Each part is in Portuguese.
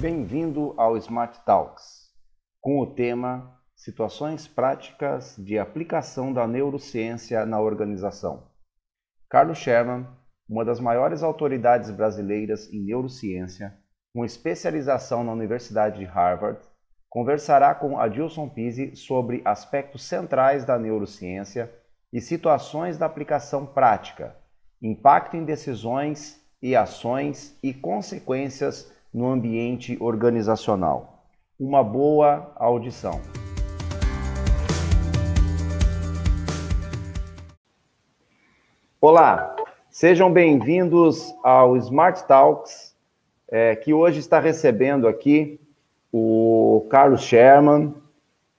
Bem-vindo ao Smart Talks, com o tema Situações práticas de aplicação da neurociência na organização. Carlos Sherman, uma das maiores autoridades brasileiras em neurociência, com especialização na Universidade de Harvard, conversará com Adilson Pise sobre aspectos centrais da neurociência e situações da aplicação prática, impacto em decisões e ações e consequências no ambiente organizacional. Uma boa audição. Olá, sejam bem-vindos ao Smart Talks, é, que hoje está recebendo aqui o Carlos Sherman.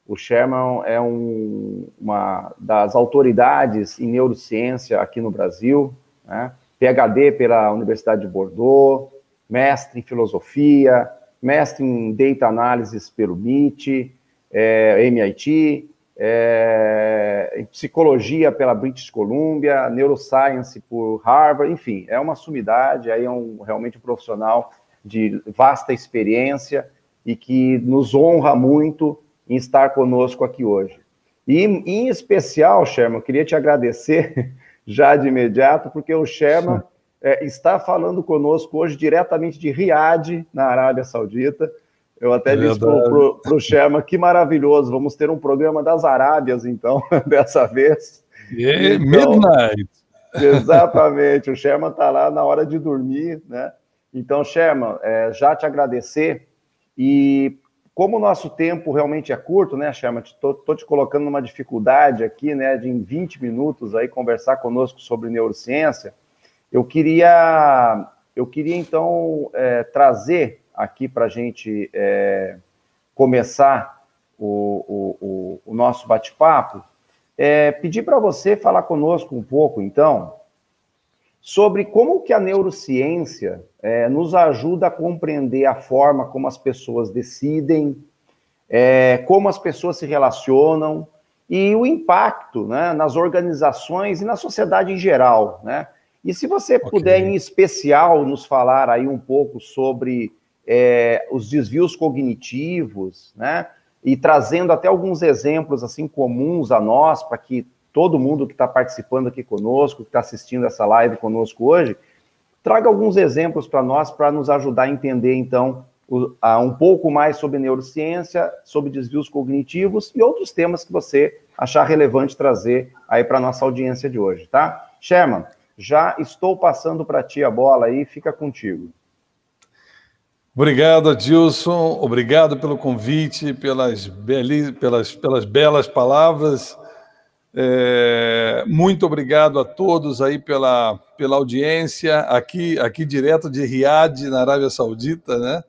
O Sherman é um, uma das autoridades em neurociência aqui no Brasil, né? PhD pela Universidade de Bordeaux, mestre em filosofia, mestre em data analysis pelo MIT, é, MIT, é, em psicologia pela British Columbia, neuroscience por Harvard, enfim, é uma sumidade, aí é um, realmente um profissional de vasta experiência e que nos honra muito em estar conosco aqui hoje. E, em especial, Sherman, eu queria te agradecer já de imediato, porque o Sherman é, está falando conosco hoje diretamente de Riad, na Arábia Saudita. Eu até é disse para o Sherman, que maravilhoso, vamos ter um programa das Arábias, então, dessa vez. Yeah, então, midnight! Exatamente, o Sherman está lá na hora de dormir, né? Então, Sherman, é, já te agradecer, e como o nosso tempo realmente é curto, né, Sherman, estou te colocando numa dificuldade aqui, né, de em 20 minutos aí conversar conosco sobre neurociência, eu queria, eu queria então é, trazer aqui para a gente é, começar o, o, o, nosso bate-papo, é, pedir para você falar conosco um pouco, então, sobre como que a neurociência é, nos ajuda a compreender a forma como as pessoas decidem, é, como as pessoas se relacionam e o impacto né, nas organizações e na sociedade em geral, né? E se você okay. puder, em especial, nos falar aí um pouco sobre é, os desvios cognitivos, né? E trazendo até alguns exemplos assim comuns a nós, para que todo mundo que está participando aqui conosco, que está assistindo essa live conosco hoje, traga alguns exemplos para nós, para nos ajudar a entender, então, o, a, um pouco mais sobre neurociência, sobre desvios cognitivos e outros temas que você achar relevante trazer aí para a nossa audiência de hoje, tá? Sherman, já estou passando para ti a bola aí, fica contigo. Obrigado, Adilson. Obrigado pelo convite, pelas, beli... pelas, pelas belas palavras. É... muito obrigado a todos aí pela, pela audiência. Aqui, aqui direto de Riad, na Arábia Saudita, né?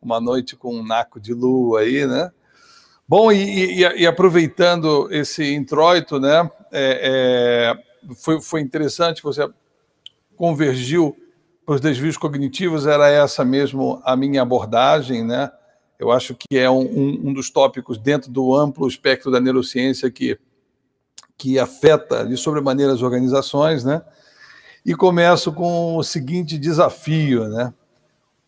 Uma noite com um naco de lua aí, né? Bom, e, e, e aproveitando esse introito, né? É, é foi, foi interessante, você convergiu para os desvios cognitivos, era essa mesmo a minha abordagem, né? Eu acho que é um, um, um dos tópicos dentro do amplo espectro da neurociência que, que afeta de sobremaneira as organizações, né? E começo com o seguinte desafio, né?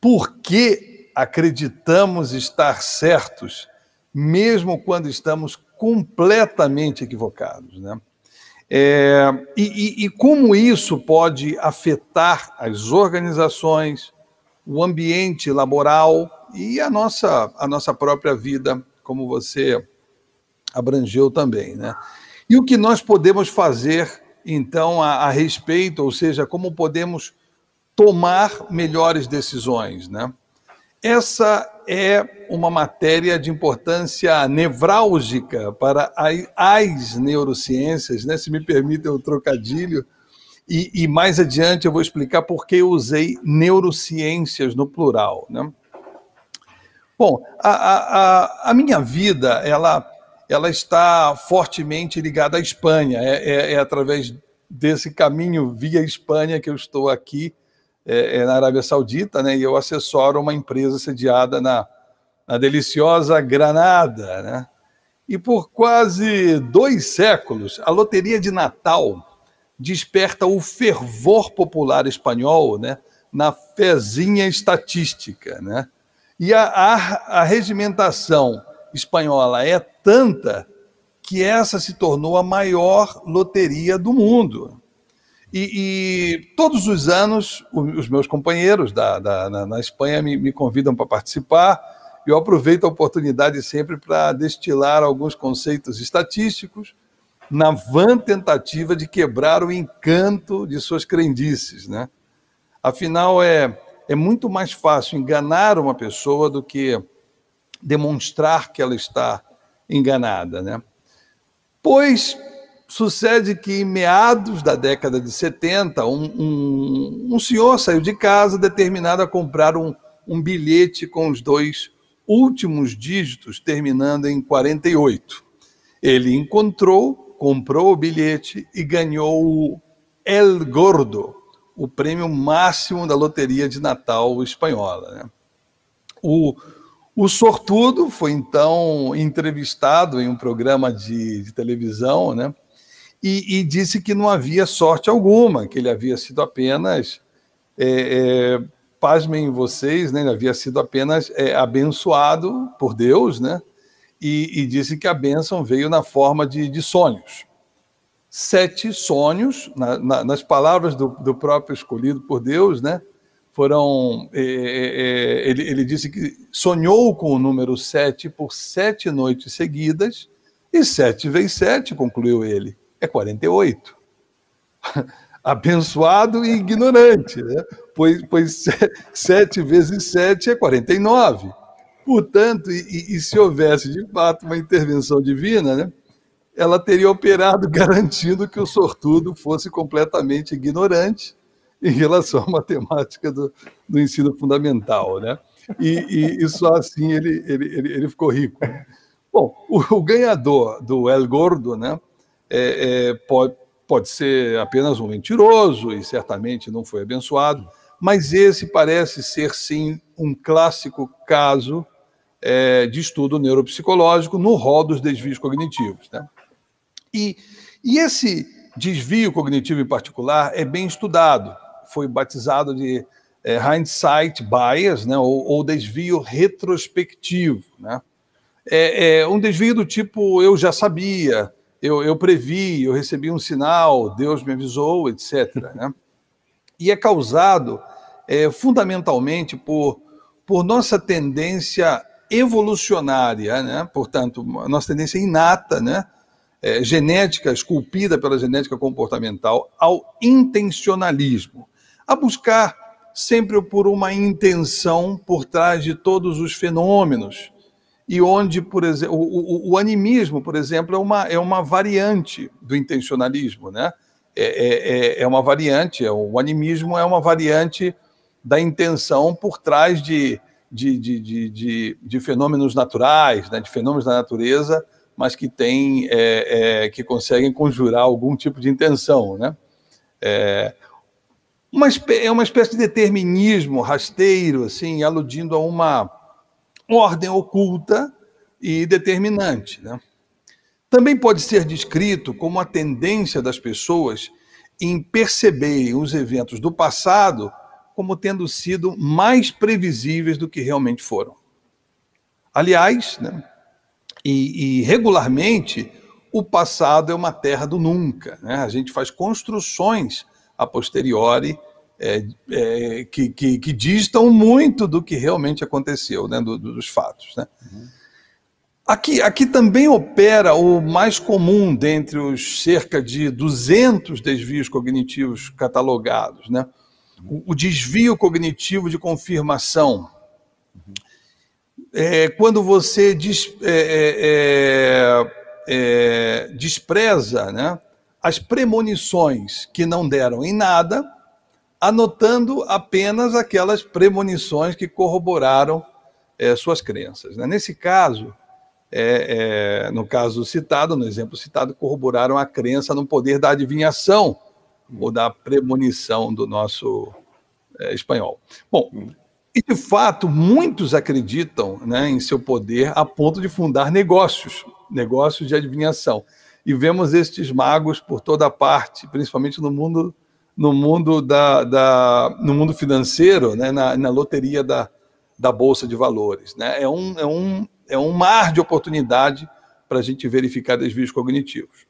Por que acreditamos estar certos, mesmo quando estamos completamente equivocados, né? É, e, e, como isso pode afetar as organizações, o ambiente laboral e a nossa, a nossa própria vida, como você abrangeu também. Né? E o que nós podemos fazer, então, a, a respeito, ou seja, como podemos tomar melhores decisões. Né? Essa é uma matéria de importância nevrálgica para as neurociências, né? se me permitem o trocadilho, e, e, mais adiante eu vou explicar por que eu usei neurociências no plural. Né? Bom, a, a, a, minha vida ela, ela está fortemente ligada à Espanha, é, é, é através desse caminho via Espanha que eu estou aqui é, é, na Arábia Saudita, né? E eu assessoro uma empresa sediada na, na deliciosa Granada, né? E por quase dois séculos, a loteria de Natal desperta o fervor popular espanhol, né? Na fezinha estatística, né? E a, a, a regimentação espanhola é tanta que essa se tornou a maior loteria do mundo. E, e todos os anos, os meus companheiros da, da na, na, Espanha me, me convidam para participar. Eu aproveito a oportunidade sempre para destilar alguns conceitos estatísticos na vã tentativa de quebrar o encanto de suas crendices. Né? Afinal, é, é muito mais fácil enganar uma pessoa do que demonstrar que ela está enganada. Né? Pois sucede que, em meados da década de 70, um, um, um senhor saiu de casa determinado a comprar um, um bilhete com os dois últimos dígitos terminando em 48. Ele encontrou, comprou o bilhete e ganhou o El Gordo, o prêmio máximo da loteria de Natal espanhola. Né? O, o sortudo foi então entrevistado em um programa de, de televisão, né? E, e, disse que não havia sorte alguma, que ele havia sido apenas, é, é, pasmem vocês, né? Ele havia sido apenas é, abençoado por Deus, né? E, e, disse que a bênção veio na forma de, de sonhos. Sete sonhos, na, na, nas palavras do, do próprio escolhido por Deus, né? foram. É, é, é, ele, ele, disse que sonhou com o número 7 por sete noites seguidas, e 7 vezes 7, concluiu ele, é 48. Abençoado e ignorante, né? pois, pois 7 vezes 7 é 49. Portanto, e, e, se houvesse de fato uma intervenção divina, né, ela teria operado garantindo que o sortudo fosse completamente ignorante em relação à matemática do, do ensino fundamental, né? E, e, e, só assim ele, ele, ele, ele ficou rico. Bom, o, o, ganhador do El Gordo, né, é, é, pode, pode ser apenas um mentiroso e certamente não foi abençoado, mas esse parece ser, sim, um clássico caso é, de estudo neuropsicológico no rol dos desvios cognitivos. Né? E, e esse desvio cognitivo em particular é bem estudado foi batizado de é, hindsight bias, né, ou, ou, desvio retrospectivo. Né? É, é, um desvio do tipo eu já sabia, eu, eu previ, eu recebi um sinal, Deus me avisou, etc. Né? E é causado é, fundamentalmente por, por nossa tendência evolucionária, né? portanto, nossa tendência inata, né? É, genética, esculpida pela genética comportamental, ao intencionalismo a buscar sempre por uma intenção por trás de todos os fenômenos. E onde, por exemplo, o, o, o animismo, por exemplo, é uma, é uma variante do intencionalismo, né? É, é, é, é uma variante, é, o animismo é uma variante da intenção por trás de, de, de, de, de, de fenômenos naturais, né? de fenômenos da natureza, mas que tem, é, é, que conseguem conjurar algum tipo de intenção, né? É, uma, é uma espécie de determinismo rasteiro, assim, aludindo a uma ordem oculta e determinante. Né? Também pode ser descrito como a tendência das pessoas em perceberem os eventos do passado como tendo sido mais previsíveis do que realmente foram. Aliás, né, e, e regularmente, o passado é uma terra do nunca. Né? A gente faz construções a posteriori, é, é, que, que, que, distam muito do que realmente aconteceu, né, do, do, dos fatos. Né? Uhum. Aqui, aqui também opera o mais comum dentre os cerca de 200 desvios cognitivos catalogados, né? o, o desvio cognitivo de confirmação. É, quando você des, é, é, é despreza né, as premonições que não deram em nada, anotando apenas aquelas premonições que corroboraram é, suas crenças. Né? Nesse caso, é, é, no caso citado, no exemplo citado, corroboraram a crença no poder da adivinhação ou da premonição do nosso é, espanhol. Bom, e de fato, muitos acreditam né, em seu poder a ponto de fundar negócios, negócios de adivinhação e vemos estes magos por toda parte, principalmente no mundo no mundo da, da no mundo financeiro, né, na, na loteria da, da Bolsa de Valores. Né? É, um, é, um, é um mar de oportunidade para a gente verificar desvios cognitivos.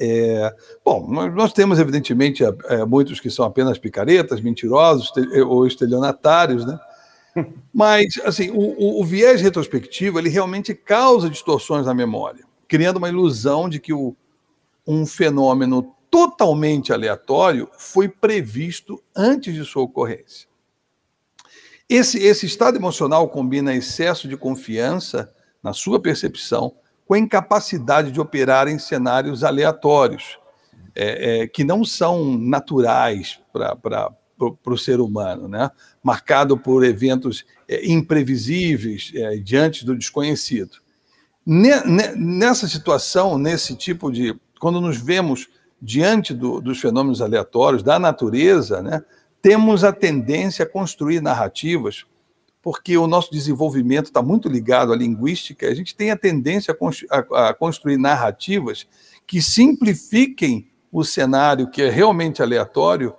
É, bom, nós temos, evidentemente, é, muitos que são apenas picaretas, mentirosos ou estelionatários, né? Mas, assim, o, o, o, viés retrospectivo, ele realmente causa distorções na memória, criando uma ilusão de que o, um fenômeno totalmente aleatório foi previsto antes de sua ocorrência. Esse, esse estado emocional combina excesso de confiança na sua percepção com a incapacidade de operar em cenários aleatórios, é, é, que não são naturais para o ser humano, né? marcado por eventos é, imprevisíveis é, diante do desconhecido. Nessa situação, nesse tipo de. Quando nos vemos diante do, dos fenômenos aleatórios da natureza, né, temos a tendência a construir narrativas, porque o nosso desenvolvimento está muito ligado à linguística, a gente tem a tendência a, a, a construir narrativas que simplifiquem o cenário que é realmente aleatório,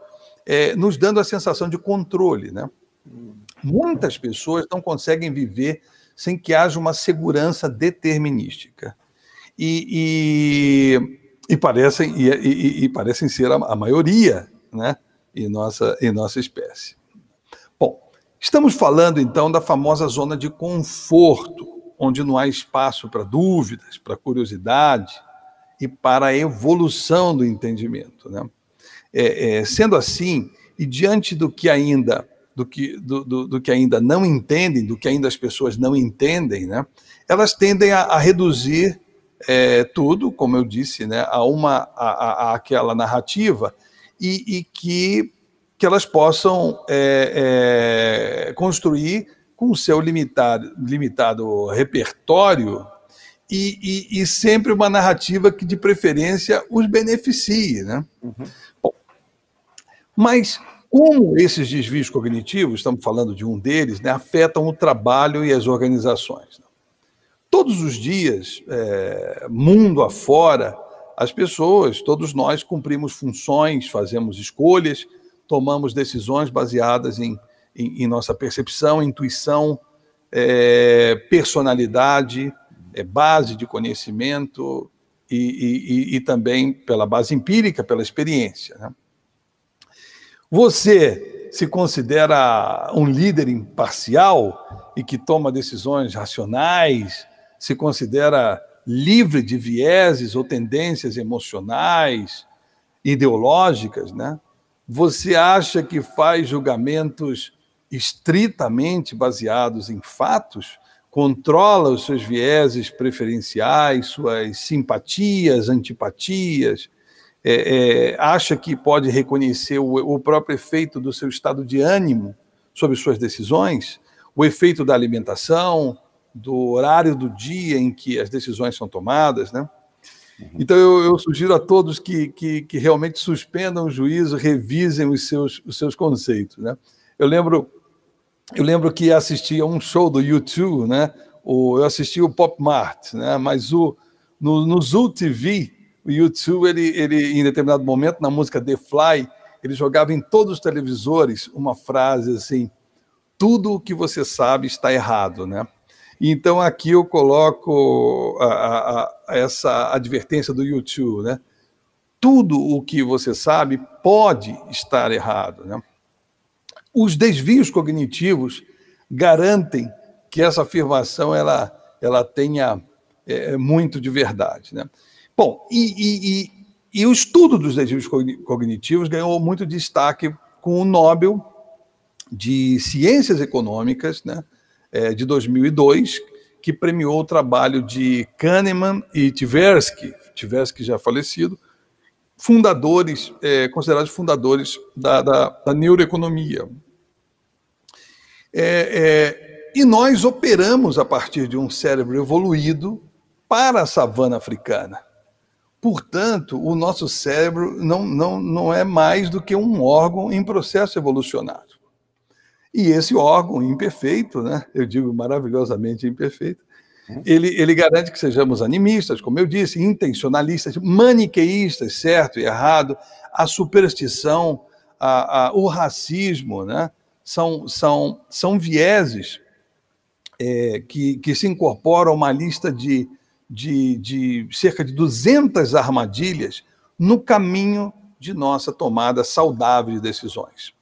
é, nos dando a sensação de controle. Né? Muitas pessoas não conseguem viver sem que haja uma segurança determinística. E, e, e parecem, e, e, parecem ser a, a maioria né, em, nossa, em nossa espécie. Bom, estamos falando então da famosa zona de conforto, onde não há espaço para dúvidas, para curiosidade e para a evolução do entendimento. Né? É, é, sendo assim, e diante do que ainda do que, do, do, do, que ainda não entendem, do que ainda as pessoas não entendem, né, elas tendem a, a reduzir é, tudo, como eu disse, né, a uma a, a aquela narrativa e, e, que, que elas possam é, é, construir com o seu limitado, limitado repertório e, e, e, sempre uma narrativa que, de preferência, os beneficie. Né? Uhum. Bom, mas como esses desvios cognitivos, estamos falando de um deles, né, afetam o trabalho e as organizações? Todos os dias, é, mundo afora, as pessoas, todos nós cumprimos funções, fazemos escolhas, tomamos decisões baseadas em, em, em nossa percepção, intuição, é, personalidade, é, base de conhecimento e, e, e, também pela base empírica, pela experiência. Né? Você se considera um líder imparcial e que toma decisões racionais? Se considera livre de vieses ou tendências emocionais, ideológicas, né? Você acha que faz julgamentos estritamente baseados em fatos? Controla os seus vieses preferenciais, suas simpatias, antipatias, é, é, acha que pode reconhecer o, o próprio efeito do seu estado de ânimo sobre suas decisões, o efeito da alimentação, do horário do dia em que as decisões são tomadas, né? Uhum. Então eu, eu, sugiro a todos que, que, que, realmente suspendam o juízo, revisem os seus, os seus conceitos, né? Eu lembro eu lembro que assistia um show do YouTube, né? O, eu assisti o Pop Mart, né? Mas o no, no Zul TV o YouTube, ele, ele, em determinado momento, na música The Fly, ele jogava em todos os televisores uma frase assim: tudo o que você sabe está errado, né? Então aqui eu coloco a, a, a essa advertência do YouTube, né? Tudo o que você sabe pode estar errado, né? Os desvios cognitivos garantem que essa afirmação ela, ela tenha é, muito de verdade, né? Bom, e, e, e, e o estudo dos desvios cognitivos ganhou muito destaque com o Nobel de Ciências Econômicas, né, é, de 2002, que premiou o trabalho de Kahneman e Tversky, Tversky já falecido, fundadores, é, considerados fundadores da, da, da neuroeconomia. É, é, e nós operamos a partir de um cérebro evoluído para a savana africana. Portanto, o nosso cérebro não, não, não é mais do que um órgão em processo evolucionário. E esse órgão imperfeito, né, eu digo maravilhosamente imperfeito, uhum. ele, ele garante que sejamos animistas, como eu disse, intencionalistas, maniqueístas, certo e errado, a superstição, a, a, o racismo, né, são, são, são vieses é, que, que se incorporam a uma lista de, de, de cerca de 200 armadilhas no caminho de nossa tomada saudável de decisões.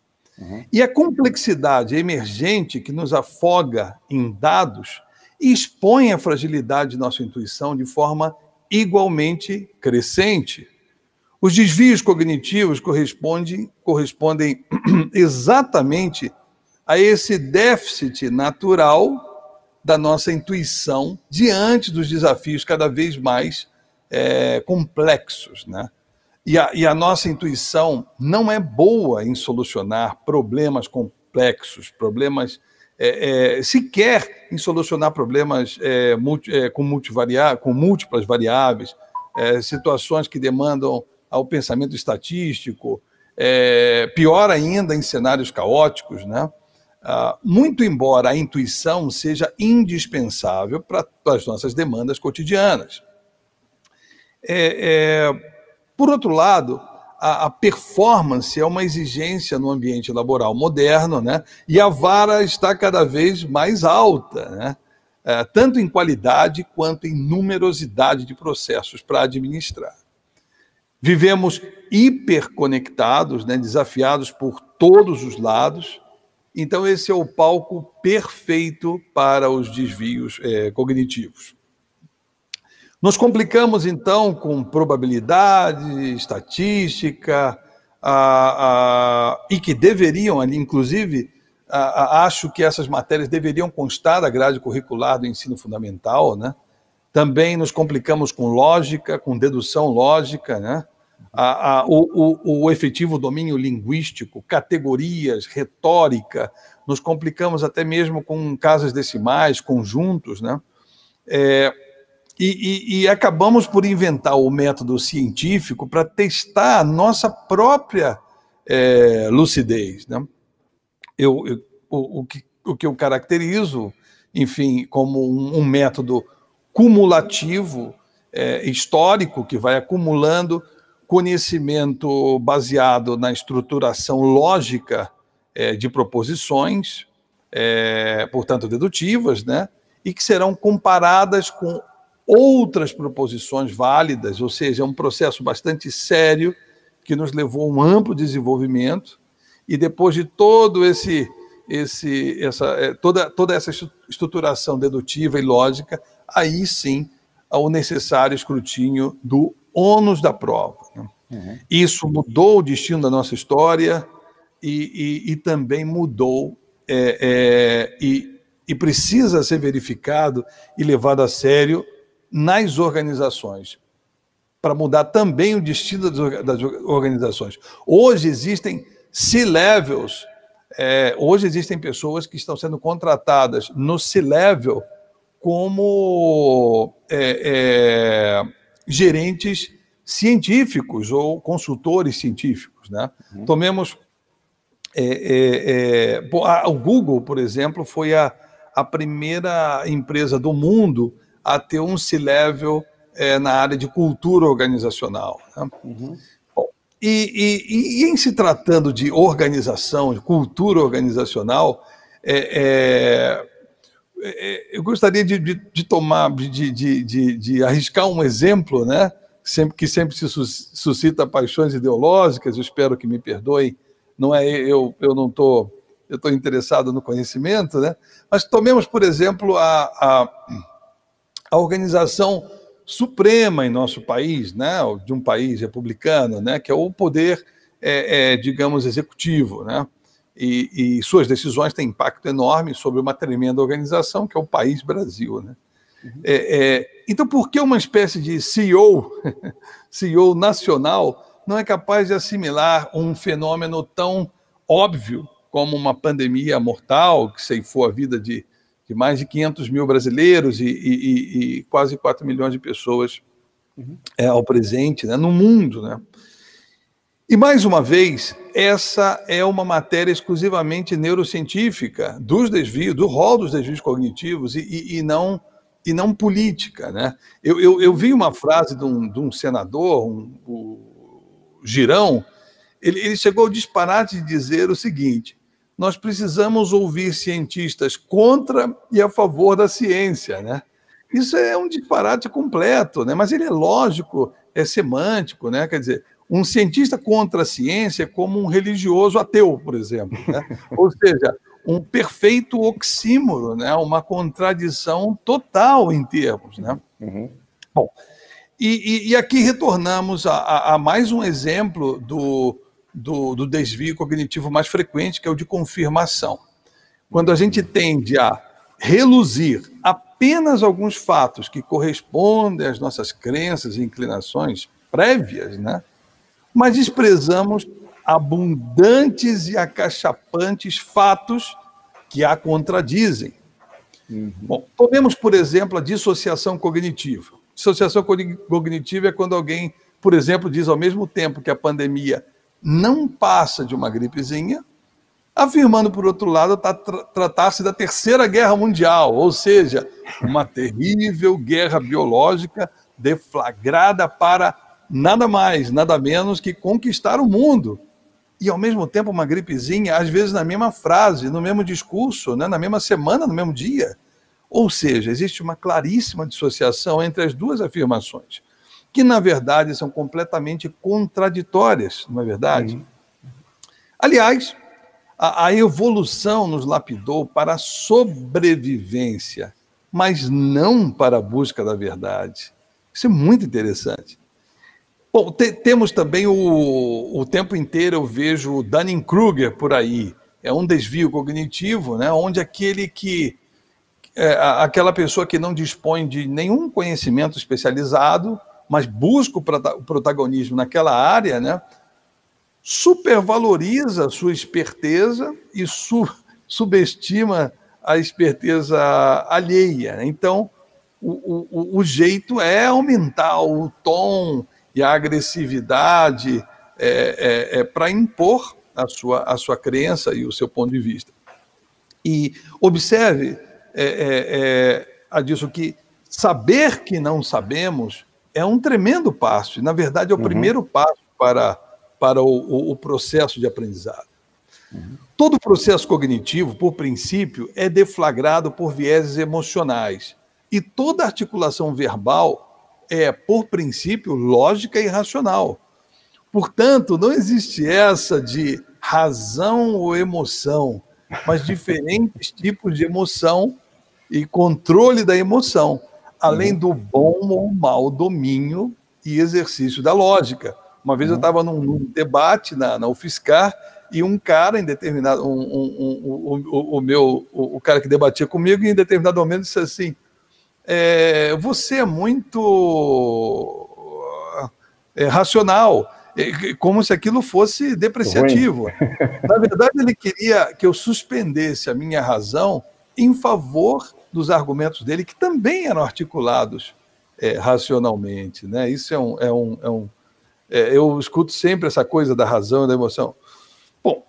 Uhum. E a complexidade emergente que nos afoga em dados expõe a fragilidade de nossa intuição de forma igualmente crescente. Os desvios cognitivos correspondem, correspondem exatamente a esse déficit natural da nossa intuição diante dos desafios cada vez mais é, complexos. Né? E, a, e a nossa intuição não é boa em solucionar problemas complexos, problemas é, é, sequer em solucionar problemas é, multi, é, com, com múltiplas variáveis, é, situações que demandam ao pensamento estatístico, é, pior ainda em cenários caóticos, né? Ah, muito embora a intuição seja indispensável para as nossas demandas cotidianas. Por outro lado, a, a, performance é uma exigência no ambiente laboral moderno, né? E a vara está cada vez mais alta, né? É, tanto em qualidade quanto em numerosidade de processos para administrar. Vivemos hiperconectados, né, desafiados por todos os lados, então esse é o palco perfeito para os desvios é, cognitivos. Nos complicamos, então, com probabilidade, estatística, a, a, e que deveriam inclusive, a, acho que essas matérias deveriam constar da grade curricular do ensino fundamental, né? Também nos complicamos com lógica, com dedução lógica, né? O, o, o, efetivo domínio linguístico, categorias, retórica, nos complicamos até mesmo com casas decimais, conjuntos, né? É, e, e, e acabamos por inventar o método científico para testar a nossa própria é, lucidez. Né? Eu, eu o, o, que, o que eu caracterizo, enfim, como um, um método cumulativo, é, histórico, que vai acumulando conhecimento baseado na estruturação lógica é, de proposições, é, portanto dedutivas, né, e que serão comparadas com outras proposições válidas, ou seja, é um processo bastante sério que nos levou a um amplo desenvolvimento e depois de todo esse esse essa é, toda toda essa estruturação dedutiva e lógica, aí sim ao necessário escrutínio do ônus da prova. Né? Uhum. Isso mudou o destino da nossa história e, e, e também mudou é, é, e, e precisa ser verificado e levado a sério nas organizações, para mudar também o destino das organizações. Hoje existem C-levels, é, hoje existem pessoas que estão sendo contratadas no C-level como é, é, gerentes científicos ou consultores científicos. Né? Uhum. Tomemos. É, é, é, o Google, por exemplo, foi a, a primeira empresa do mundo a ter um C-level é, na área de cultura organizacional. Né? Uhum. Bom, e, e, e, em se tratando de organização, de cultura organizacional, é, é, é eu gostaria de, de, de tomar, de, de, de, arriscar um exemplo, né? Sempre, que sempre se suscita paixões ideológicas, eu espero que me perdoem, não é eu, eu não estou eu estou interessado no conhecimento, né? Mas tomemos, por exemplo, a, a a organização suprema em nosso país, né, de um país republicano, né, que é o poder, é, é, digamos, executivo, né, e, e, suas decisões têm impacto enorme sobre uma tremenda organização que é o país Brasil, né. Uhum. É, é então, por que uma espécie de CEO, CEO nacional, não é capaz de assimilar um fenômeno tão óbvio como uma pandemia mortal que ceifou a vida de de mais de 500 mil brasileiros e, e, e quase 4 milhões de pessoas uhum. é, ao presente, né, no mundo. Né? E, mais uma vez, essa é uma matéria exclusivamente neurocientífica dos desvios, do rol dos desvios cognitivos e, e não, e não política. Né? Eu, eu, eu, vi uma frase de um, de um senador, um, o Girão, ele, ele chegou ao disparate de dizer o seguinte, nós precisamos ouvir cientistas contra e a favor da ciência, né? Isso é um disparate completo, né? Mas ele é lógico, é semântico, né? Quer dizer, um cientista contra a ciência é como um religioso ateu, por exemplo, né? Ou seja, um perfeito oxímoro, né? Uma contradição total em termos, né? Uhum. Bom, e, e, e, aqui retornamos a, a, a mais um exemplo do do, do desvio cognitivo mais frequente, que é o de confirmação. Quando a gente tende a reluzir apenas alguns fatos que correspondem às nossas crenças e inclinações prévias, né? mas desprezamos abundantes e acachapantes fatos que a contradizem. Uhum. Bom, tomemos, por exemplo, a dissociação cognitiva. Dissociação cognitiva é quando alguém, por exemplo, diz ao mesmo tempo que a pandemia não passa de uma gripezinha, afirmando, por outro lado, tá, tratar-se da Terceira Guerra Mundial, ou seja, uma terrível guerra biológica deflagrada para nada mais, nada menos que conquistar o mundo. E, ao mesmo tempo, uma gripezinha, às vezes na mesma frase, no mesmo discurso, né, na mesma semana, no mesmo dia. Ou seja, existe uma claríssima dissociação entre as duas afirmações que na verdade são completamente contraditórias, não é verdade? Uhum. Aliás, a, a evolução nos lapidou para a sobrevivência, mas não para a busca da verdade. Isso é muito interessante. Bom, te, temos também o, o tempo inteiro eu vejo o Dunning-Kruger por aí. É um desvio cognitivo, né, onde aquele que é, aquela pessoa que não dispõe de nenhum conhecimento especializado mas busca o protagonismo naquela área, né, supervaloriza a sua esperteza e su subestima a esperteza alheia. Então, o, o, o, jeito é aumentar o tom e a agressividade é, é, é para impor a sua, a sua crença e o seu ponto de vista. E observe, é, é, é Adilson, que saber que não sabemos é um tremendo passo, e na verdade é o uhum. primeiro passo para, para o, o, o processo de aprendizado. Uhum. Todo processo cognitivo, por princípio, é deflagrado por vieses emocionais, e toda articulação verbal é, por princípio, lógica e racional. Portanto, não existe essa de razão ou emoção, mas diferentes tipos de emoção e controle da emoção além do bom ou mau domínio e exercício da lógica. Uma vez eu estava uhum. num, num, debate na, na UFSCar e um cara em determinado, um, um, um, o, o, meu, o, o, cara que debatia comigo, em determinado momento disse assim, é, você é muito é, racional, é, como se aquilo fosse depreciativo. Na verdade, ele queria que eu suspendesse a minha razão em favor dos argumentos dele, que também eram articulados é, racionalmente. Né? Isso é um. É um, é um é, eu escuto sempre essa coisa da razão e da emoção. Bom,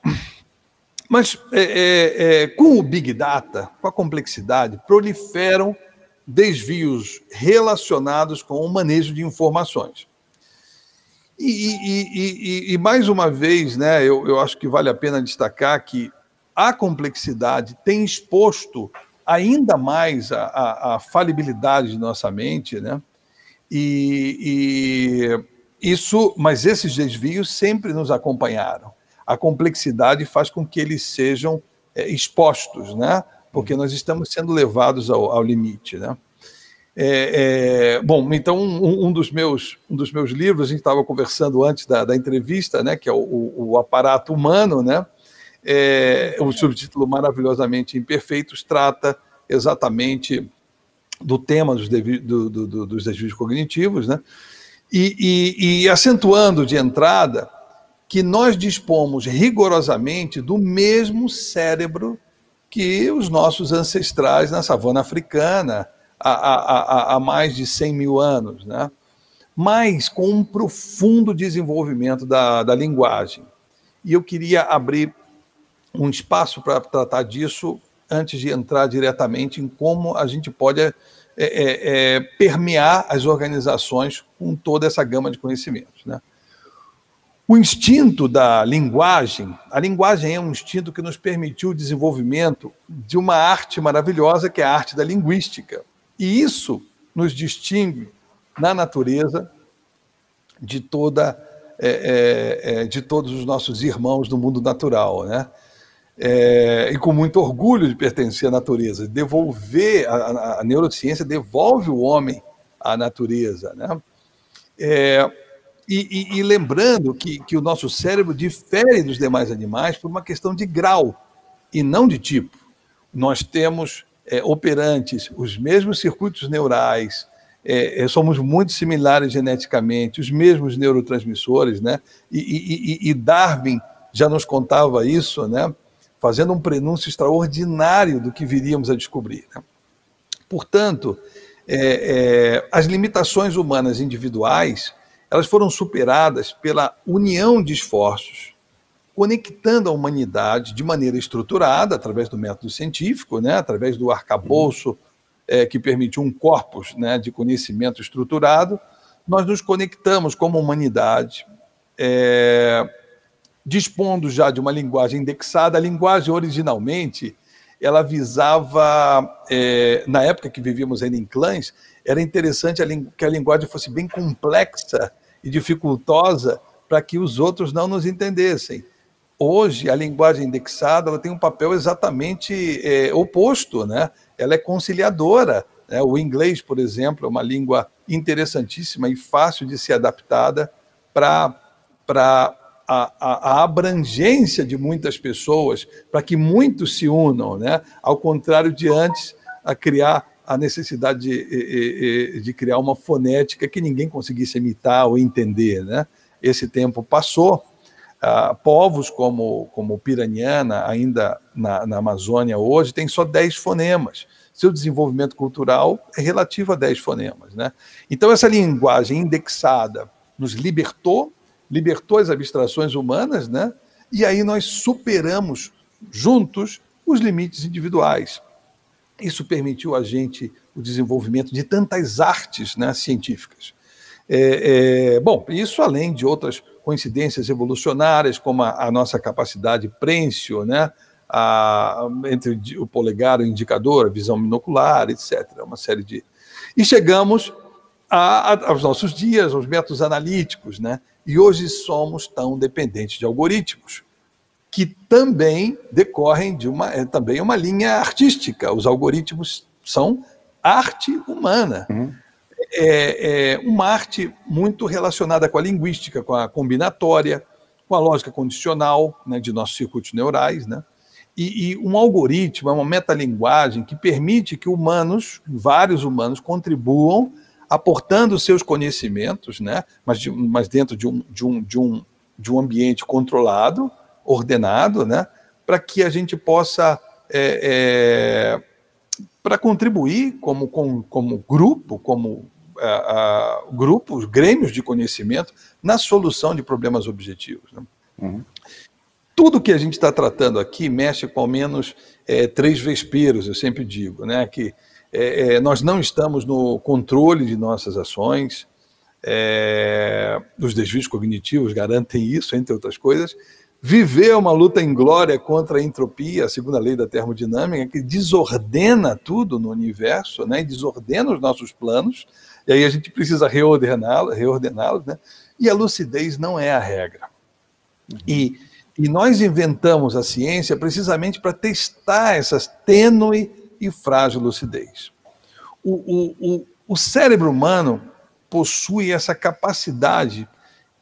mas é, é, é, com o Big Data, com a complexidade, proliferam desvios relacionados com o manejo de informações. E, e, e, e, mais uma vez, né, eu, eu acho que vale a pena destacar que a complexidade tem exposto ainda mais a, a, a falibilidade de nossa mente, né? E, e, isso, mas esses desvios sempre nos acompanharam. A complexidade faz com que eles sejam é, expostos, né? Porque nós estamos sendo levados ao, ao limite, né? É, é, bom, então um, um, dos meus, um dos meus livros, a gente estava conversando antes da, da, entrevista, né, que é o, o, o aparato humano, né, é, o subtítulo Maravilhosamente Imperfeitos trata exatamente do tema dos, devi, do, do, dos desvios cognitivos, né? E, e, e, acentuando de entrada que nós dispomos rigorosamente do mesmo cérebro que os nossos ancestrais na savana africana há, há, há mais de 100 mil anos, né? mas com um profundo desenvolvimento da, da linguagem. E eu queria abrir um espaço para tratar disso antes de entrar diretamente em como a gente pode é, é, é, permear as organizações com toda essa gama de conhecimentos. Né? O instinto da linguagem, a linguagem é um instinto que nos permitiu o desenvolvimento de uma arte maravilhosa, que é a arte da linguística. E isso nos distingue na natureza de toda é, é, é, de todos os nossos irmãos do mundo natural, né? É, e com muito orgulho de pertencer à natureza, devolver a, a, neurociência devolve o homem à natureza, né? É, e, e, e, lembrando que, que o nosso cérebro difere dos demais animais por uma questão de grau e não de tipo. Nós temos é, operantes os mesmos circuitos neurais, é, é, somos muito similares geneticamente, os mesmos neurotransmissores, né? E, e, e, Darwin já nos contava isso, né? Fazendo um prenúncio extraordinário do que viríamos a descobrir. Né? Portanto, é, é as limitações humanas individuais elas foram superadas pela união de esforços, conectando a humanidade de maneira estruturada, através do método científico, né, através do arcabouço é, que permitiu um corpus né, de conhecimento estruturado, nós nos conectamos como humanidade, é, dispondo já de uma linguagem indexada. A linguagem, originalmente, ela visava, é, na época que vivíamos ainda em clãs, era interessante a que a linguagem fosse bem complexa e dificultosa para que os outros não nos entendessem. Hoje, a linguagem indexada ela tem um papel exatamente é, oposto, né? ela é conciliadora. Né? O inglês, por exemplo, é uma língua interessantíssima e fácil de ser adaptada para a, a, a, abrangência de muitas pessoas, para que muitos se unam, né? ao contrário de antes, a criar a necessidade de, de, criar uma fonética que ninguém conseguisse imitar ou entender. Né? Esse tempo passou. Uh, povos como, como Piraniana, ainda na, na Amazônia hoje, tem só 10 fonemas. Seu desenvolvimento cultural é relativo a 10 fonemas. Né? Então, essa linguagem indexada nos libertou, libertou as abstrações humanas, né? e aí nós superamos juntos os limites individuais. Isso permitiu a gente o desenvolvimento de tantas artes né, científicas. É, é, bom, isso além de outras coincidências evolucionárias, como a, a nossa capacidade prêncio, né, a, entre o polegar e o indicador, a visão binocular, etc. Uma série de. E chegamos a, aos nossos dias, aos métodos analíticos, né? E hoje somos tão dependentes de algoritmos que também decorrem de uma é também uma linha artística. Os algoritmos são arte humana. Uhum. É, é, uma arte muito relacionada com a linguística, com a combinatória, com a lógica condicional né, de nossos circuitos neurais. Né? E, e um algoritmo é uma metalinguagem que permite que humanos, vários humanos, contribuam aportando seus conhecimentos, né? mas, de, mas dentro de um, de, um, de, um, de um ambiente controlado, ordenado, né, para que a gente possa é, é, para contribuir como, como, como grupo, como a, a, grupos, grêmios de conhecimento na solução de problemas objetivos. Né? Uhum. Tudo que a gente está tratando aqui mexe com ao menos é, três vesperos, eu sempre digo, né? que é, é, nós não estamos no controle de nossas ações, é, os desvios cognitivos garantem isso, entre outras coisas, Viver uma luta em glória contra a entropia, a segunda lei da termodinâmica, que desordena tudo no universo, né? desordena os nossos planos, e aí a gente precisa reordená-los, reordená né? e a lucidez não é a regra. E, e nós inventamos a ciência precisamente para testar essa tênue e frágil lucidez. O, o, o, o cérebro humano possui essa capacidade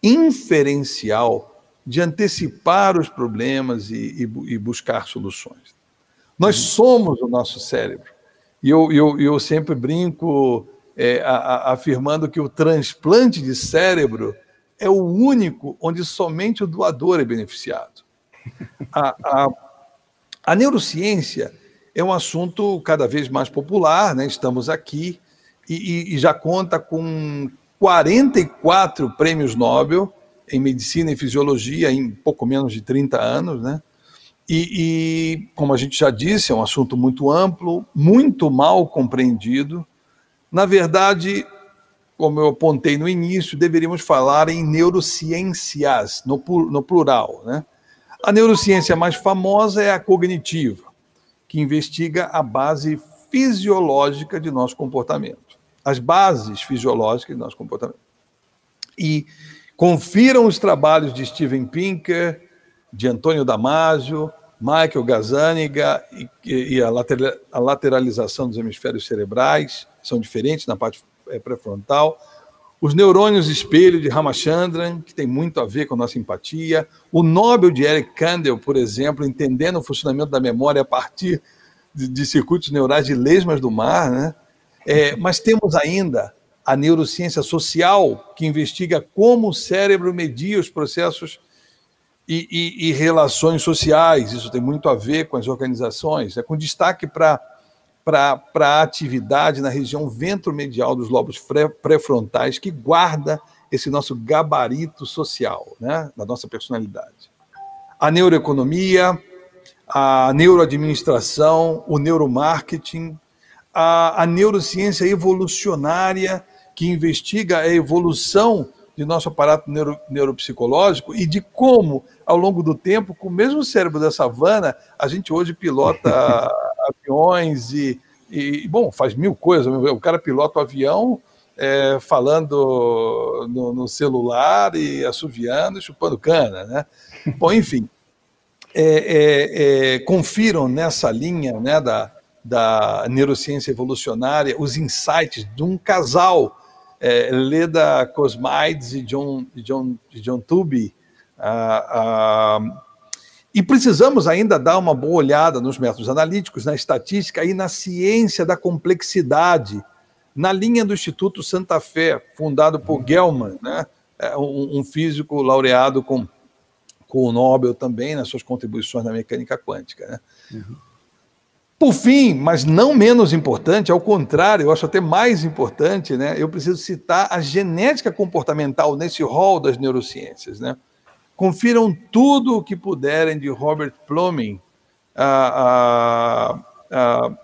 inferencial de antecipar os problemas e, e, e buscar soluções. Nós uhum. somos o nosso cérebro. E eu, eu, eu sempre brinco é, a, a, afirmando que o transplante de cérebro é o único onde somente o doador é beneficiado. A, a, a neurociência é um assunto cada vez mais popular, né? estamos aqui, e, e, já conta com 44 prêmios Nobel, em medicina e fisiologia em pouco menos de 30 anos, né? E, e, como a gente já disse, é um assunto muito amplo, muito mal compreendido. Na verdade, como eu apontei no início, deveríamos falar em neurociências, no, no plural. Né? A neurociência mais famosa é a cognitiva, que investiga a base fisiológica de nosso comportamento, as bases fisiológicas de nosso comportamento. E confiram os trabalhos de Steven Pinker, de Antônio Damasio, Michael Gazzaniga e, e a, lateral, a, lateralização dos hemisférios cerebrais são diferentes na parte é, pré-frontal. Os neurônios espelho de Ramachandran, que tem muito a ver com a nossa empatia. O Nobel de Eric Kandel, por exemplo, entendendo o funcionamento da memória a partir de, de circuitos neurais de lesmas do mar. Né? É, mas temos ainda a neurociência social, que investiga como o cérebro media os processos e, e, e, relações sociais. Isso tem muito a ver com as organizações, é com destaque para a atividade na região ventromedial dos lobos pré-frontais, que guarda esse nosso gabarito social, né, da nossa personalidade. A neuroeconomia, a neuroadministração, o neuromarketing, a, a neurociência evolucionária, que investiga a evolução de nosso aparato neuro, neuropsicológico e de como, ao longo do tempo, com o mesmo cérebro da savana, a gente hoje pilota aviões e, e, bom, faz mil coisas. O cara pilota o avião é, falando no, no, celular e assoviando e chupando cana, né? Bom, enfim, é, é, é, confiram nessa linha né, da, da neurociência evolucionária os insights de um casal é, Leda Cosmides e John, John, John Tooby. Ah, ah, e precisamos ainda dar uma boa olhada nos métodos analíticos, na estatística e na ciência da complexidade, na linha do Instituto Santa Fé, fundado por Gelman, né? É um, um físico laureado com, com o Nobel também nas suas contribuições na mecânica quântica. Né? Uhum. Por fim, mas não menos importante, ao contrário, eu acho até mais importante, né, eu preciso citar a genética comportamental nesse rol das neurociências. Né? Confiram tudo o que puderem de Robert Plumbing, ah, ah, ah,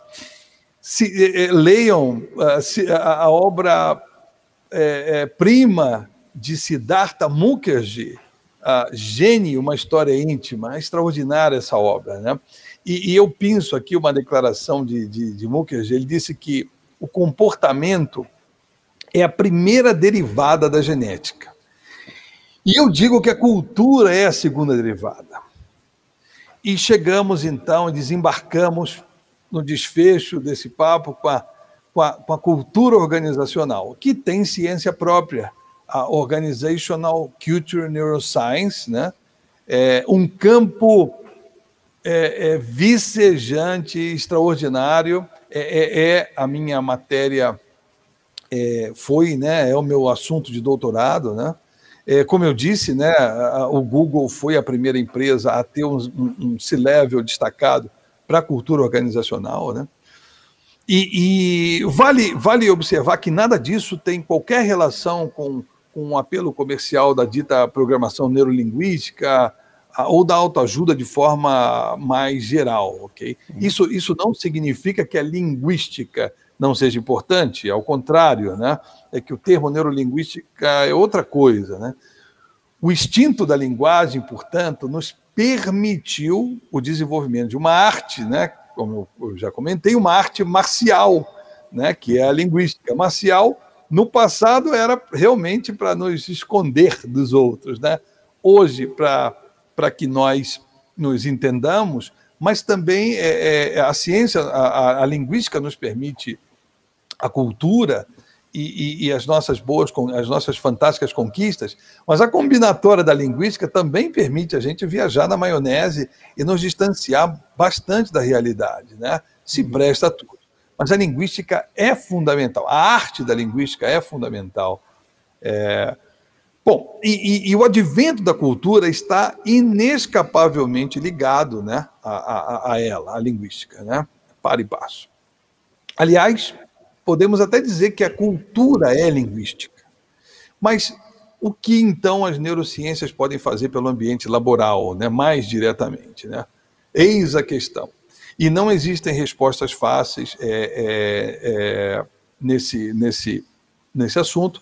se, eh, eh leiam se, a, a, obra eh, eh, prima de Siddhartha Mukherjee, Gênio, uma história íntima, é extraordinária essa obra. Né? E, e eu penso aqui uma declaração de, de, de Mukherjee, ele disse que o comportamento é a primeira derivada da genética. E eu digo que a cultura é a segunda derivada. E chegamos então, desembarcamos no desfecho desse papo com a, com a, com a cultura organizacional, que tem ciência própria, a Organizational Culture Neuroscience, né? É um campo é, é vicejante, extraordinário. É, é, é, a minha matéria, é, foi, né, é o meu assunto de doutorado, né? É, como eu disse, né, o Google foi a primeira empresa a ter um, um, C-level destacado para a cultura organizacional, né? E, e, vale, vale observar que nada disso tem qualquer relação com, com um apelo comercial da dita programação neurolinguística, ou da autoajuda de forma mais geral, ok? Uhum. Isso, isso não significa que a linguística não seja importante, ao contrário, né? É que o termo neurolinguística é outra coisa, né? O instinto da linguagem, portanto, nos permitiu o desenvolvimento de uma arte, né? Como eu já comentei, uma arte marcial, né? Que é a linguística marcial. No passado era realmente para nos esconder dos outros, né? Hoje, para que nós nos entendamos, mas também é, é, a ciência, a, a, linguística nos permite a cultura e, e, e, as nossas boas, as nossas fantásticas conquistas, mas a combinatória da linguística também permite a gente viajar na maionese e nos distanciar bastante da realidade, né? Se uhum. presta a tudo. Mas a linguística é fundamental, a arte da linguística é fundamental. É, Bom, e, e, e, o advento da cultura está inescapavelmente ligado né, a, a, a ela, a linguística, né, para e passo. Aliás, podemos até dizer que a cultura é linguística. Mas o que então as neurociências podem fazer pelo ambiente laboral, né, mais diretamente? Né? Eis a questão. E não existem respostas fáceis é, é, é, nesse, nesse nesse assunto.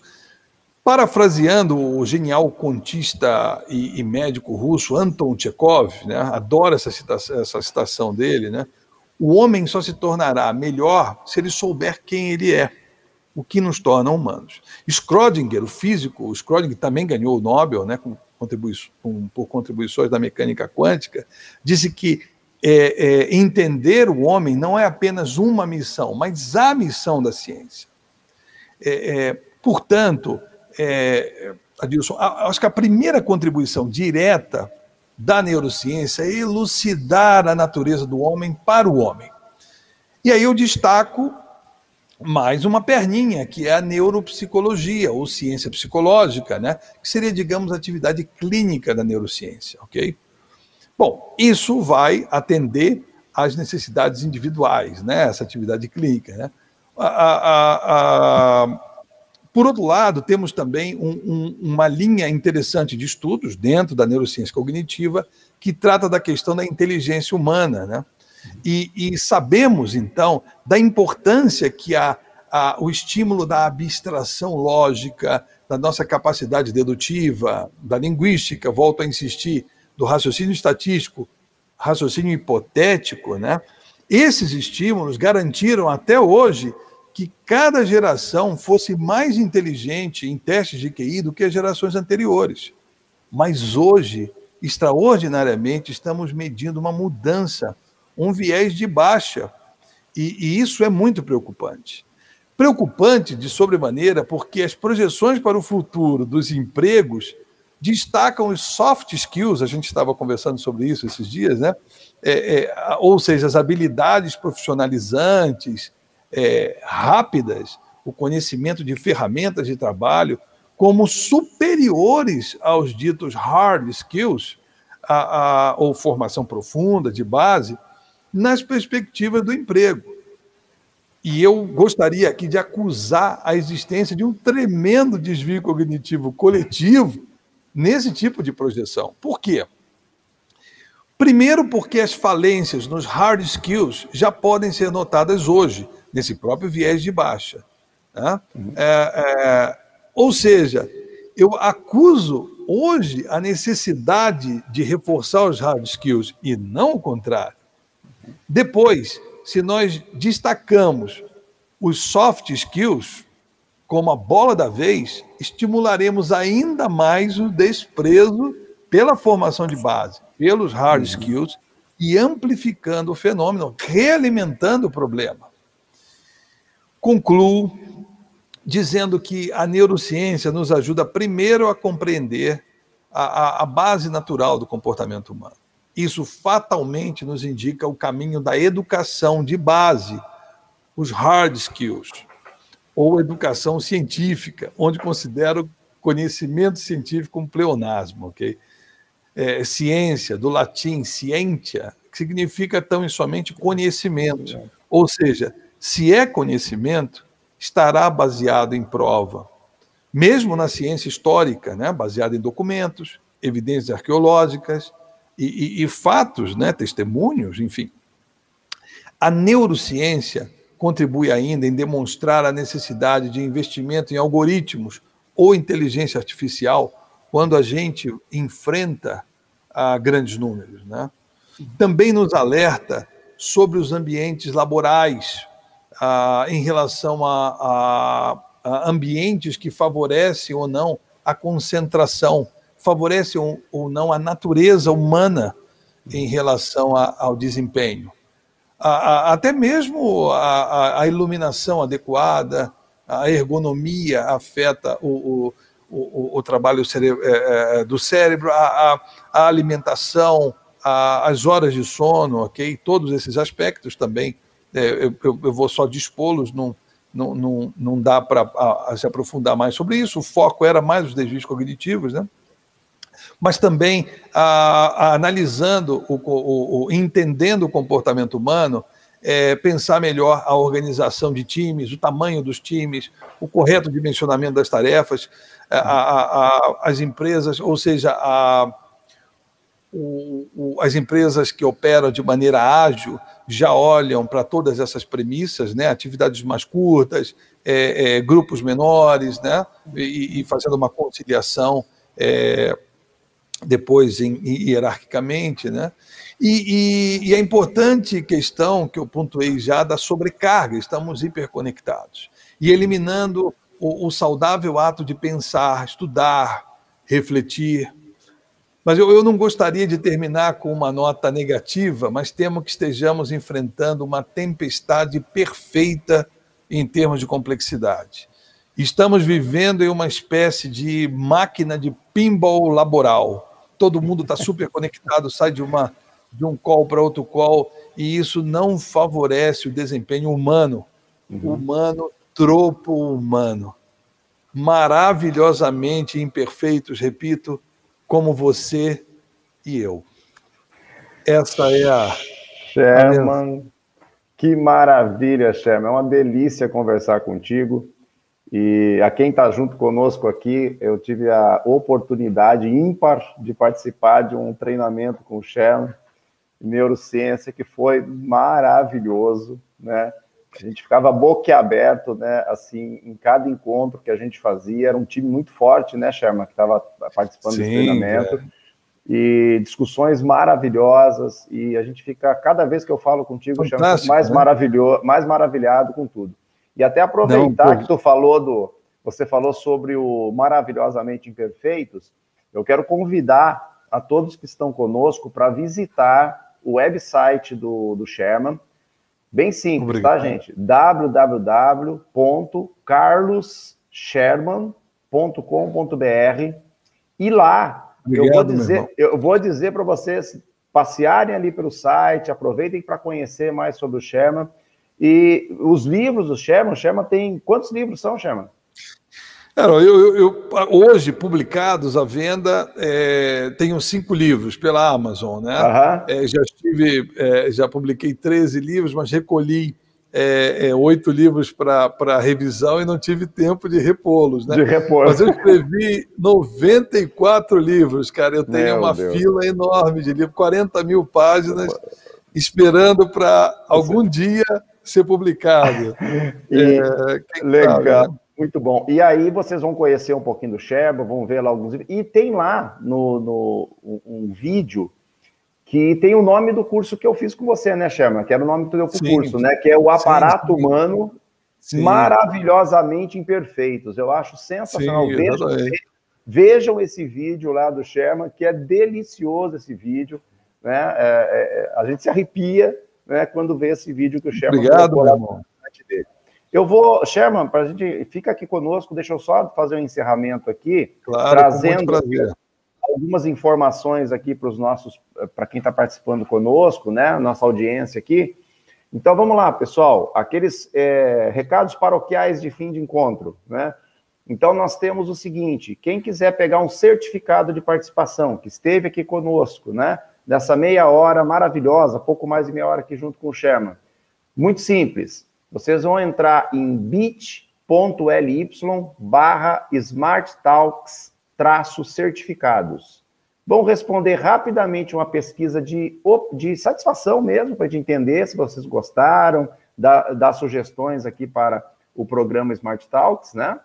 Parafraseando o genial contista e, e médico russo Anton Chekhov, né, adoro essa citação, essa citação dele, né, o homem só se tornará melhor se ele souber quem ele é, o que nos torna humanos. Schrödinger, o físico, o Schrödinger também ganhou o Nobel né, com com, por contribuições da mecânica quântica, disse que é, é, entender o homem não é apenas uma missão, mas a missão da ciência. É, é portanto, é, Adilson, acho que a primeira contribuição direta da neurociência é elucidar a natureza do homem para o homem. E aí eu destaco mais uma perninha, que é a neuropsicologia, ou ciência psicológica, né? que seria, digamos, a atividade clínica da neurociência, ok? Bom, isso vai atender às necessidades individuais, né? essa atividade clínica. Né? A, a, a, por outro lado, temos também um, um, uma linha interessante de estudos dentro da neurociência cognitiva que trata da questão da inteligência humana, né? E, e sabemos, então, da importância que a, a, o estímulo da abstração lógica, da nossa capacidade dedutiva, da linguística, volto a insistir, do raciocínio estatístico, raciocínio hipotético, né? Esses estímulos garantiram até hoje que cada geração fosse mais inteligente em testes de QI do que as gerações anteriores. Mas hoje, extraordinariamente, estamos medindo uma mudança, um viés de baixa. E, e isso é muito preocupante. Preocupante de sobremaneira porque as projeções para o futuro dos empregos destacam os soft skills, a gente estava conversando sobre isso esses dias, né? É, é, ou seja, as habilidades profissionalizantes, é, rápidas, o conhecimento de ferramentas de trabalho, como superiores aos ditos hard skills, a, a, ou formação profunda, de base, nas perspectivas do emprego. E eu gostaria aqui de acusar a existência de um tremendo desvio cognitivo coletivo nesse tipo de projeção. Por quê? Primeiro, porque as falências nos hard skills já podem ser notadas hoje nesse próprio viés de baixa. Né? Uhum. É, é, ou seja, eu acuso hoje a necessidade de reforçar os hard skills e não o contrário. Depois, se nós destacamos os soft skills como a bola da vez, estimularemos ainda mais o desprezo pela formação de base, pelos hard uhum. skills e amplificando o fenômeno, realimentando o problema. Concluo dizendo que a neurociência nos ajuda primeiro a compreender a, a, a, base natural do comportamento humano. Isso fatalmente nos indica o caminho da educação de base, os hard skills, ou educação científica, onde considero conhecimento científico um pleonasmo, ok? É, ciência, do latim scientia, que significa tão e somente conhecimento, ou seja, se é conhecimento, estará baseado em prova. Mesmo na ciência histórica, né, baseada em documentos, evidências arqueológicas e, e, e fatos, né, testemunhos, enfim. A neurociência contribui ainda em demonstrar a necessidade de investimento em algoritmos ou inteligência artificial quando a gente enfrenta a ah, grandes números. Né? Também nos alerta sobre os ambientes laborais, ah, em relação a, a, a, ambientes que favorecem ou não a concentração, favorecem ou, ou não a natureza humana em relação a, ao desempenho. até mesmo a, iluminação adequada, a ergonomia afeta o, o, o, o trabalho é, é, do cérebro, a, a alimentação, as horas de sono, ok? Todos esses aspectos também eu, eu, eu, vou só dispô-los, não, não, não, não dá para se aprofundar mais sobre isso. O foco era mais os desvios cognitivos, né? mas também a, a, analisando, o, o, o, entendendo o comportamento humano, é, pensar melhor a organização de times, o tamanho dos times, o correto dimensionamento das tarefas, a, as empresas, ou seja, as empresas que operam de maneira ágil já olham para todas essas premissas, né? atividades mais curtas, é, é, grupos menores, né? E, e, fazendo uma conciliação é, depois em, em, hierarquicamente, né? E, e, e, a importante questão que eu pontuei já da sobrecarga, estamos hiperconectados. E eliminando o, o saudável ato de pensar, estudar, refletir. Mas eu, eu não gostaria de terminar com uma nota negativa, mas temo que estejamos enfrentando uma tempestade perfeita em termos de complexidade. Estamos vivendo em uma espécie de máquina de pinball laboral. Todo mundo está super conectado, sai de, uma, de um call para outro call, e isso não favorece o desempenho humano. Uhum. Humano, tropo humano. Maravilhosamente imperfeitos, repito, como você e eu. Essa é a. Sherman, que maravilha, Sherman. É uma delícia conversar contigo. E a quem está junto conosco aqui, eu tive a oportunidade ímpar de participar de um treinamento com o Sherman, neurociência, que foi maravilhoso, né? A gente ficava boquiaberto, né? Assim, em cada encontro que a gente fazia, era um time muito forte, né, Sherman, que estava participando Sim, desse treinamento. É e discussões maravilhosas e a gente fica cada vez que eu falo contigo mais né? maravilhoso, mais maravilhado com tudo. E até aproveitar Não, que tu falou do, você falou sobre o maravilhosamente imperfeitos, eu quero convidar a todos que estão conosco para visitar o website do, do Sherman. Bem simples, tá, Obrigado. tá, gente? www.carlossherman.com.br e lá Obrigado, eu vou dizer, eu vou dizer para vocês passearem ali pelo site, aproveitem para conhecer mais sobre o Sherman. E os livros do Sherman, o Sherman tem. Quantos livros são, Sherman? Eu, eu, eu, hoje, publicados à venda, é, tenho cinco livros pela Amazon, né? Uhum. É, já estive, é, já publiquei 13 livros, mas recolhi é, é, oito livros para revisão e não tive tempo de repô-los. Né? De repor. Mas eu escrevi 94 livros, cara. Eu tenho Meu uma Deus. fila enorme de livros, 40 mil páginas, esperando para algum dia ser publicado. E, é, legal. Sabe, né? Muito bom. E aí vocês vão conhecer um pouquinho do Sherba, vão ver lá alguns. E tem lá no, no um, um vídeo que tem o nome do curso que eu fiz com você, né, Sherman? Que era o nome do teu sim, curso, né? Que é o aparato sim, sim. humano maravilhosamente imperfeitos. Eu acho sensacional. Vejam, vejam, esse vídeo lá do Sherman, que é delicioso esse vídeo. Né? É, é, é a gente se arrepia né, quando vê esse vídeo que o Sherman Obrigado, meu irmão. Dele. Eu vou, Sherman, para a gente fica aqui conosco, deixa eu só fazer um encerramento aqui, claro, trazendo algumas informações aqui para os nossos, para quem está participando conosco, né? Nossa audiência aqui. Então vamos lá, pessoal. Aqueles é, recados paroquiais de fim de encontro, né? Então nós temos o seguinte: quem quiser pegar um certificado de participação, que esteve aqui conosco, né? Nessa meia hora maravilhosa, pouco mais de meia hora aqui junto com o Sherman. Muito simples. Vocês vão entrar em bit.ly barra Smart Talks traço certificados. Vão responder rapidamente uma pesquisa de, de satisfação mesmo, para a gente entender se vocês gostaram, dar, dar sugestões aqui para o programa Smart Talks, né?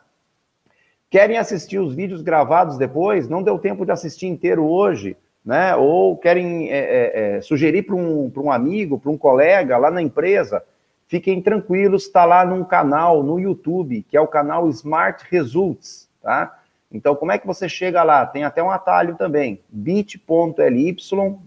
Querem assistir os vídeos gravados depois? Não deu tempo de assistir inteiro hoje, né? Ou querem é, é, é sugerir para um, um amigo, para um colega lá na empresa? Fiquem tranquilos, está lá num canal no YouTube, que é o canal Smart Results, tá? Então, como é que você chega lá? Tem até um atalho também, bit.ly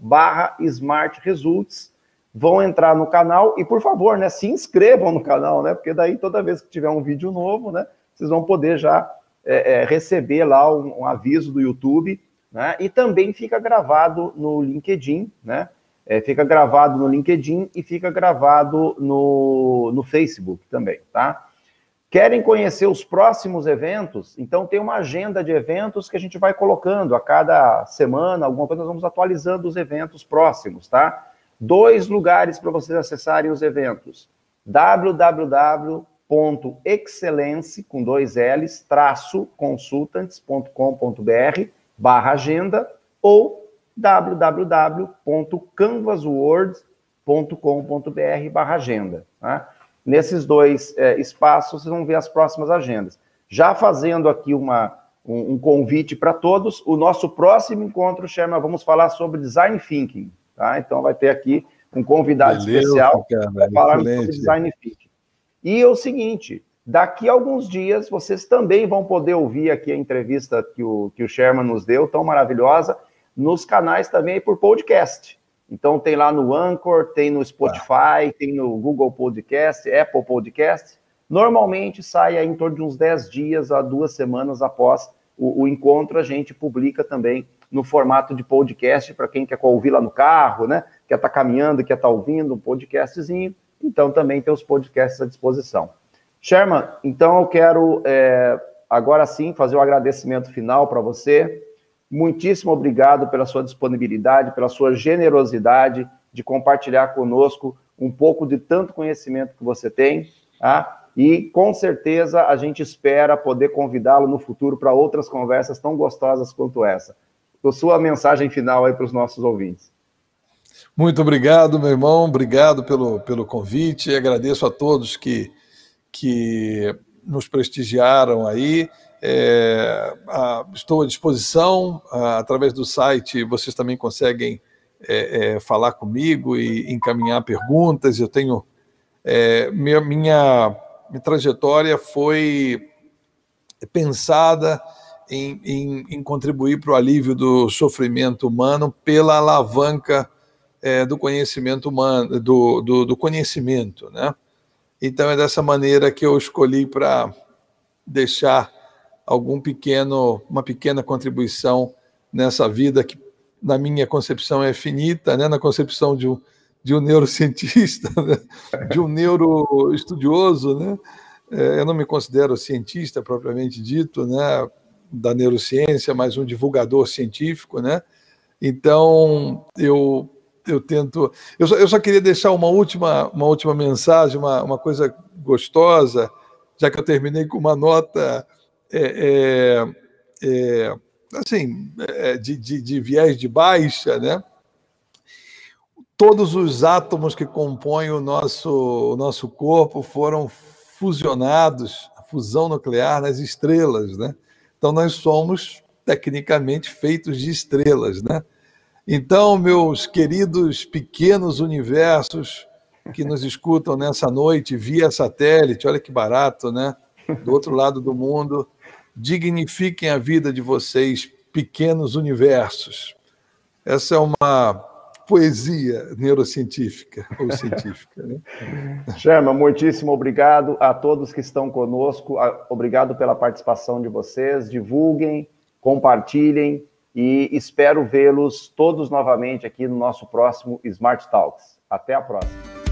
barra Smart Results. Vão entrar no canal e, por favor, né, se inscrevam no canal, né? Porque daí, toda vez que tiver um vídeo novo, né, vocês vão poder já é, é, receber lá um, um, aviso do YouTube, né? E também fica gravado no LinkedIn, né? É, fica gravado no LinkedIn e fica gravado no, no Facebook também, tá? Querem conhecer os próximos eventos? Então tem uma agenda de eventos que a gente vai colocando a cada semana, alguma coisa, nós vamos atualizando os eventos próximos, tá? Dois lugares para vocês acessarem os eventos: www.excellence com dois L's traço consultants.com.br barra agenda ou www.canvasworld.com.br barra agenda. Tá? nesses dois é, espaços, vocês vão ver as próximas agendas. Já fazendo aqui uma, um, um convite para todos, o nosso próximo encontro chama, vamos falar sobre Design Thinking, tá? Então vai ter aqui um convidado especial para falar sobre Design Thinking. E é o seguinte, daqui a alguns dias vocês também vão poder ouvir aqui a entrevista que o, que o Sherman nos deu, tão maravilhosa, nos canais também por podcast. Então tem lá no Anchor, tem no Spotify, tem no Google Podcast, Apple Podcast. Normalmente sai em torno de uns 10 dias a duas semanas após o, o encontro, a gente publica também no formato de podcast para quem quer ouvir lá no carro, né? Quer estar tá caminhando, quer estar tá ouvindo um podcastzinho. Então também tem os podcasts à disposição. Sherman, então eu quero é, agora sim fazer o um agradecimento final para você Muitíssimo obrigado pela sua disponibilidade, pela sua generosidade de compartilhar conosco um pouco de tanto conhecimento que você tem, tá? E com certeza a gente espera poder convidá-lo no futuro para outras conversas tão gostosas quanto essa. Sua mensagem final aí para os nossos ouvintes. Muito obrigado, meu irmão. Obrigado pelo, pelo convite. Agradeço a todos que, que nos prestigiaram aí. É, a, estou à disposição, a, através do site vocês também conseguem é, é, falar comigo e encaminhar perguntas. Eu tenho. É, minha, minha, minha, trajetória foi pensada em, em, em contribuir para o alívio do sofrimento humano pela alavanca é, do conhecimento humano, do, do, do conhecimento. Né? Então é dessa maneira que eu escolhi para deixar algum pequeno, uma pequena contribuição nessa vida que, na minha concepção, é finita, né? na concepção de um, de um neurocientista, né? de um neuroestudioso. Né? É, eu não me considero cientista propriamente dito, né? da neurociência, mas um divulgador científico. Né? Então, eu, eu tento. Eu só, eu só queria deixar uma última, uma última mensagem, uma, uma coisa gostosa, já que eu terminei com uma nota é, é, é, assim, é, de, de, de viés de baixa, né? Todos os átomos que compõem o nosso, o nosso corpo foram fusionados, a fusão nuclear nas estrelas, né? Então nós somos tecnicamente feitos de estrelas, né? Então, meus queridos pequenos universos que nos escutam nessa noite via satélite, olha que barato, né? Do outro lado do mundo, dignifiquem a vida de vocês, pequenos universos. Essa é uma poesia neurocientífica ou científica. Né? Chama, muitíssimo obrigado a todos que estão conosco. Obrigado pela participação de vocês. Divulguem, compartilhem e espero vê-los todos novamente aqui no nosso próximo Smart Talks. Até a próxima.